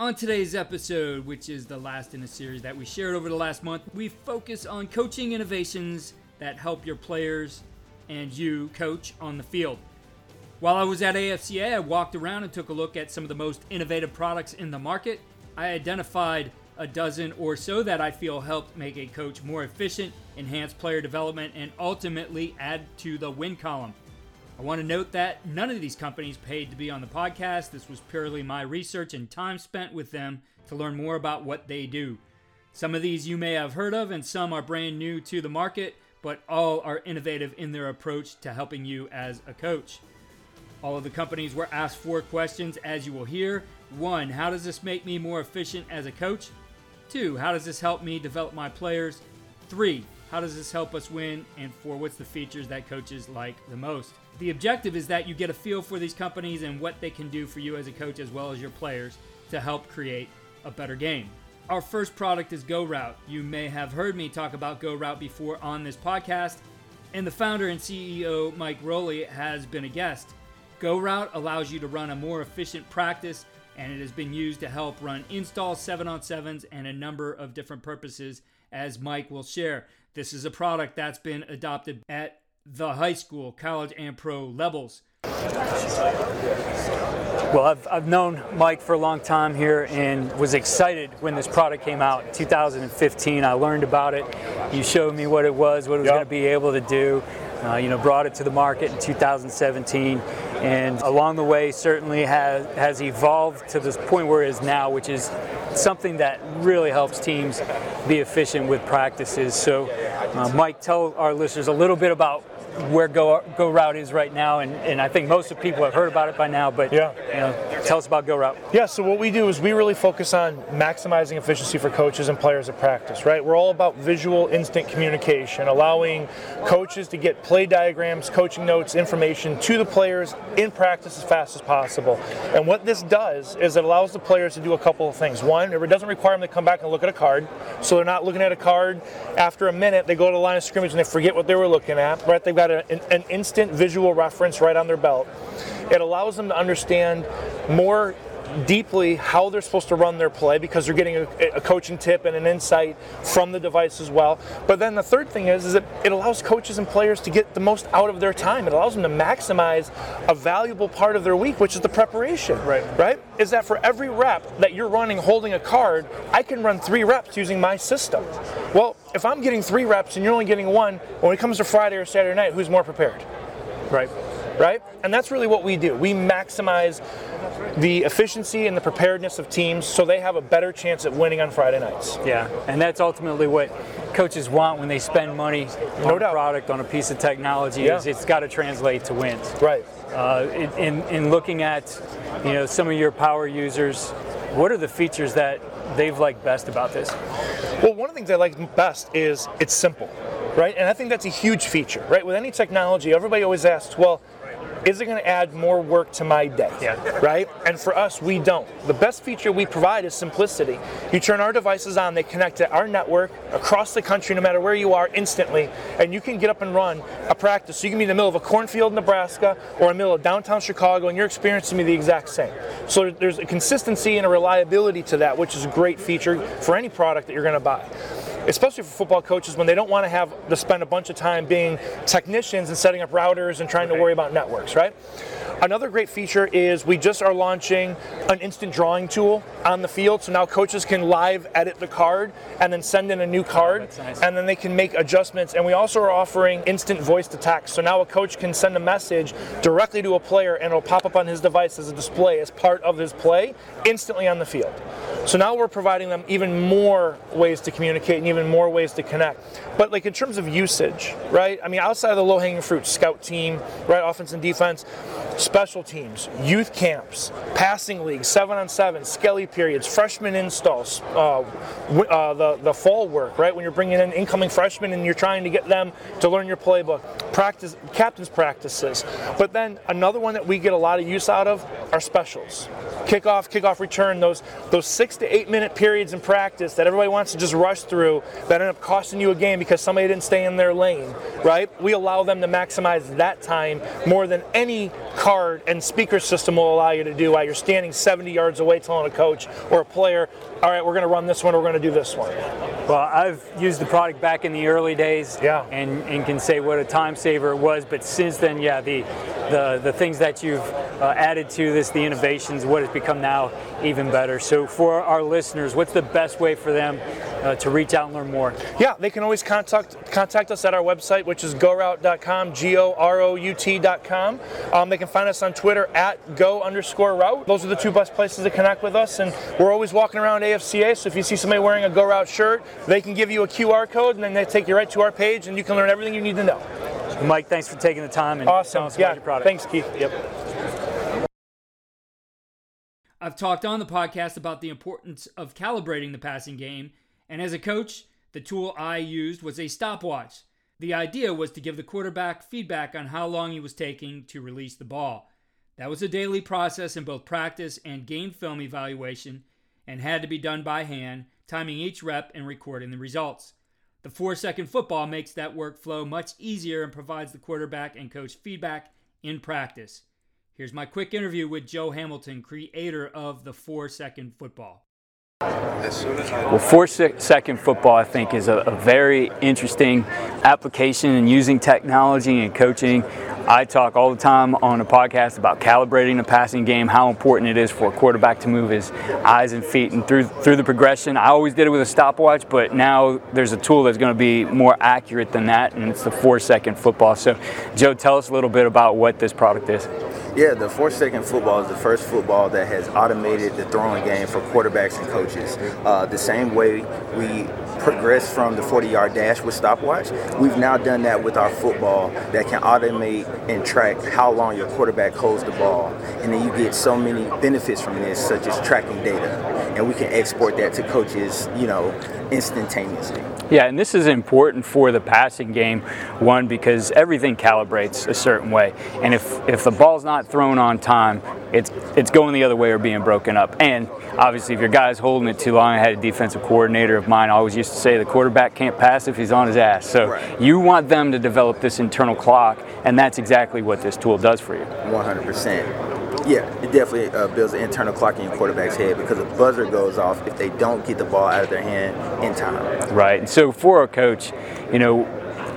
On today's episode, which is the last in a series that we shared over the last month, we focus on coaching innovations that help your players and you coach on the field. While I was at AFCA, I walked around and took a look at some of the most innovative products in the market. I identified a dozen or so that I feel helped make a coach more efficient, enhance player development, and ultimately add to the win column. I want to note that none of these companies paid to be on the podcast. This was purely my research and time spent with them to learn more about what they do. Some of these you may have heard of, and some are brand new to the market, but all are innovative in their approach to helping you as a coach. All of the companies were asked four questions, as you will hear. One, how does this make me more efficient as a coach? Two, how does this help me develop my players? Three, how does this help us win? And four, what's the features that coaches like the most? The objective is that you get a feel for these companies and what they can do for you as a coach as well as your players to help create a better game. Our first product is GoRout. You may have heard me talk about GoRout before on this podcast, and the founder and CEO, Mike Rolih, has been a guest. GoRout allows you to run a more efficient practice, and it has been used to help run install 7 on 7s, and a number of different purposes, as Mike will share. This is a product that's been adopted at the high school, college, and pro levels. Well, I've, I've known Mike for a long time here and was excited when this product came out in 2015. I learned about it. You showed me what it was, what it was yep. going to be able to do. Uh, you know, brought it to the market in 2017, and along the way certainly has has evolved to this point where it is now, which is something that really helps teams be efficient with practices. So, uh, Mike, tell our listeners a little bit about where Go GoRout is right now, and, and I think most of people have heard about it by now. But yeah, you know, tell us about GoRout. Yeah, so what we do is we really focus on maximizing efficiency for coaches and players at practice. Right, we're all about visual, instant communication, allowing coaches to get play diagrams, coaching notes, information to the players in practice as fast as possible. And what this does is it allows the players to do a couple of things. One, it doesn't require them to come back and look at a card, so they're not looking at a card after a minute. They go to the line of scrimmage and they forget what they were looking at. Right, they've got a, an instant visual reference right on their belt. It allows them to understand more deeply how they're supposed to run their play because they're getting a, a, coaching tip and an insight from the device as well. But then the third thing is, is it, it allows coaches and players to get the most out of their time. It allows them to maximize a valuable part of their week, which is the preparation. Right. Right? Is that for every rep that you're running holding a card, I can run three reps using my system. Well, if I'm getting three reps and you're only getting one, when it comes to Friday or Saturday night, who's more prepared? Right right? And that's really what we do. We maximize the efficiency and the preparedness of teams so they have a better chance at winning on Friday nights. Yeah, and that's ultimately what coaches want when they spend money no on doubt. a product, on a piece of technology, yeah. is it's got to translate to wins. Right. Uh, in, in looking at, you know, some of your power users, what are the features that they've liked best about this? Well, one of the things I like best is it's simple, right? And I think that's a huge feature, right? With any technology, everybody always asks, well, is it going to add more work to my day? Yeah. Right? And for us, we don't. The best feature we provide is simplicity. You turn our devices on, they connect to our network across the country, no matter where you are, instantly, and you can get up and run a practice. So you can be in the middle of a cornfield, Nebraska, or in the middle of downtown Chicago, and your experience can be the exact same. So there's a consistency and a reliability to that, which is a great feature for any product that you're going to buy especially for football coaches when they don't want to have to spend a bunch of time being technicians and setting up routers and trying to worry about networks, right? Another great feature is we just are launching an instant drawing tool on the field. So now coaches can live edit the card and then send in a new card oh, nice. and then they can make adjustments. And we also are offering instant voice to text. So now a coach can send a message directly to a player and it'll pop up on his device as a display as part of his play instantly on the field. So now we're providing them even more ways to communicate and even more ways to connect. But like in terms of usage, right? I mean, outside of the low-hanging fruit, scout team, right, offense and defense, special teams, youth camps, passing leagues, seven on seven, skelly periods, freshman installs, uh, uh, the the fall work, right? When you're bringing in incoming freshmen and you're trying to get them to learn your playbook, practice captains practices. But then another one that we get a lot of use out of are specials kickoff, kickoff return, those those six to eight minute periods in practice that everybody wants to just rush through that end up costing you a game because somebody didn't stay in their lane, right? We allow them to maximize that time more than any card and speaker system will allow you to do while you're standing 70 yards away telling a coach or a player, all right, we're going to run this one, we're going to do this one. Well, I've used the product back in the early days, yeah. and, and can say what a time saver it was. But since then, yeah, the the, the things that you've uh, added to this, the innovations, what has become now even better. So, for our listeners, what's the best way for them uh, to reach out and learn more? Yeah, they can always contact contact us at our website, which is gorout.com, G O R O U T.com. Um, they can find us on Twitter at go underscore route. Those are the two best places to connect with us, and we're always walking around AFCA. So if you see somebody wearing a GoRout shirt, they can give you a QR code, and then they take you right to our page, and you can learn everything you need to know. Mike, thanks for taking the time and awesome. telling us yeah. about your product. Thanks, Keith. Yep. I've talked on the podcast about the importance of calibrating the passing game, and as a coach, the tool I used was a stopwatch. The idea was to give the quarterback feedback on how long he was taking to release the ball. That was a daily process in both practice and game film evaluation and had to be done by hand, timing each rep and recording the results. The four second football makes that workflow much easier and provides the quarterback and coach feedback in practice. Here's my quick interview with Joe Hamilton, creator of the four second football. Well, four second football, I think, is a, a, very interesting application in using technology and coaching. I talk all the time on a podcast about calibrating the passing game, how important it is for a quarterback to move his eyes and feet and through through the progression. I always did it with a stopwatch, but now there's a tool that's going to be more accurate than that, and it's the four second football. So, Joe, tell us a little bit about what this product is. Yeah, the four second football is the first football that has automated the throwing game for quarterbacks and coaches. Uh, the same way we progress from the 40 yard dash with stopwatch, we've now done that with our football that can automate and track how long your quarterback holds the ball. And then you get so many benefits from this, such as tracking data. And we can export that to coaches, you know, instantaneously. Yeah, and this is important for the passing game, one, because everything calibrates a certain way. And if, if the ball's not thrown on time, it's it's going the other way or being broken up. And obviously, if your guy's holding it too long, I had a defensive coordinator of mine always used to say the quarterback can't pass if he's on his ass. So right. you want them to develop this internal clock, and that's exactly what this tool does for you. 100%. Yeah, it definitely uh, builds an internal clock in your quarterback's head because a buzzer goes off if they don't get the ball out of their hand in time. Right. So for a coach, you know,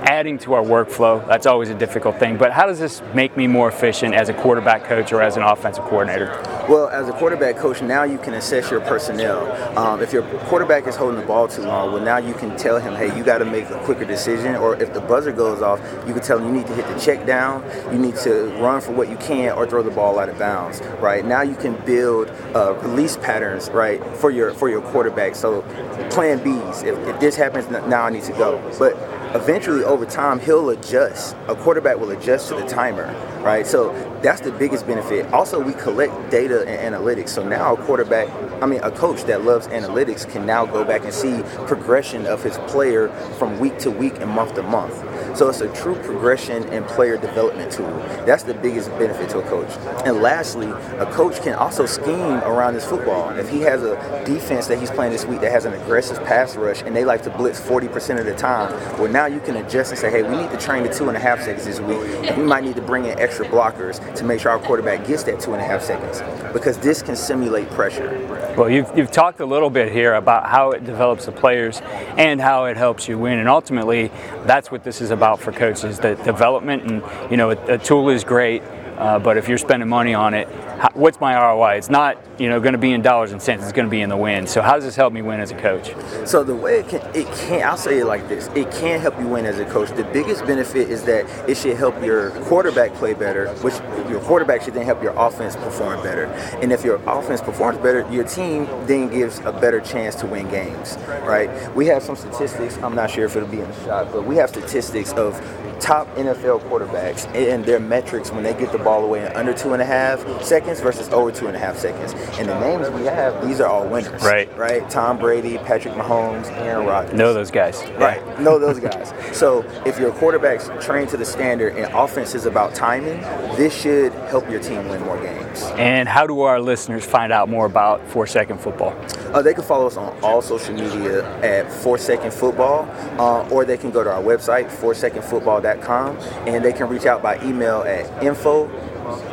adding to our workflow, that's always a difficult thing. But how does this make me more efficient as a quarterback coach or as an offensive coordinator? Well, as a quarterback coach, now you can assess your personnel. Um, if your quarterback is holding the ball too long, well, now you can tell him, hey, you got to make a quicker decision. Or if the buzzer goes off, you can tell him you need to hit the check down, you need to run for what you can, or throw the ball out of bounds. Right now, you can build uh, release patterns, right, for your for your quarterback. So, Plan Bs. If, if this happens, now I need to go. But eventually over time he'll adjust a quarterback will adjust to the timer right so that's the biggest benefit. Also we collect data and analytics. So now a quarterback i mean a coach that loves analytics can now go back and see progression of his player from week to week and month to month. So it's a true progression and player development tool. That's the biggest benefit to a coach. And lastly a coach can also scheme around his football. If he has a defense that he's playing this week that has an aggressive pass rush and they like to blitz 40% of the time well now you can adjust and say, hey, we need to train the two and a half seconds this week, we might need to bring in extra blockers to make sure our quarterback gets that two and a half seconds because this can simulate pressure. Well, you've, you've talked a little bit here about how it develops the players and how it helps you win, and ultimately, that's what this is about for coaches: the development. And you know, a, a tool is great, uh, but if you're spending money on it, what's my ROI? It's not you know going to be in dollars and cents. It's going to be in the win. So how does this help me win as a coach? So the way it can, it can I'll say it like this: it can help you win as a coach. The biggest benefit is that it should help your quarterback play better, which your quarterback should then help your offense perform better. And if your offense performs better, your team then gives a better chance to win games. Right? We have some statistics. I'm not sure if it'll be in the shot, but we have statistics of top NFL quarterbacks and their metrics when they get the ball away in under two and a half seconds versus over two and a half seconds. And the names we have, these are all winners. Right. Right. Tom Brady, Patrick Mahomes, Aaron Rodgers. Know those guys. Right. Know those guys. so if your quarterback's trained to the standard and offense is about timing, this should help your team win more games. And how do our listeners find out more about Four Second Football? Uh, they can follow us on all social media at Four Second Football, uh, or they can go to our website, foursecondfootball.com, and they can reach out by email at info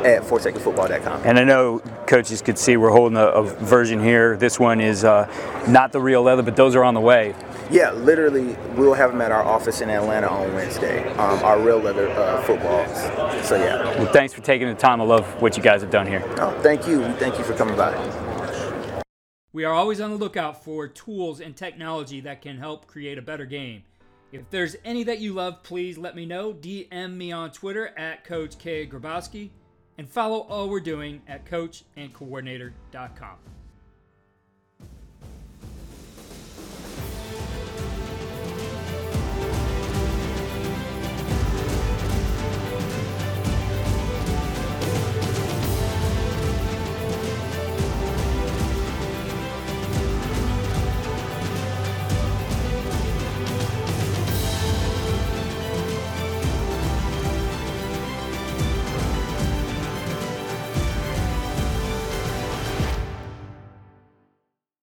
at foursecondfootball.com. And I know coaches could see we're holding a, a version here. This one is uh, not the real leather, but those are on the way. Yeah, literally, we'll have them at our office in Atlanta on Wednesday. Um, our real leather uh, footballs. So yeah. Well, thanks for taking the time. I love what you guys have done here. Oh, thank you. Thank you for coming by. We are always on the lookout for tools and technology that can help create a better game. If there's any that you love, please let me know. DM me on Twitter at Coach K. Grabowski and follow all we're doing at coachandcoordinator.com.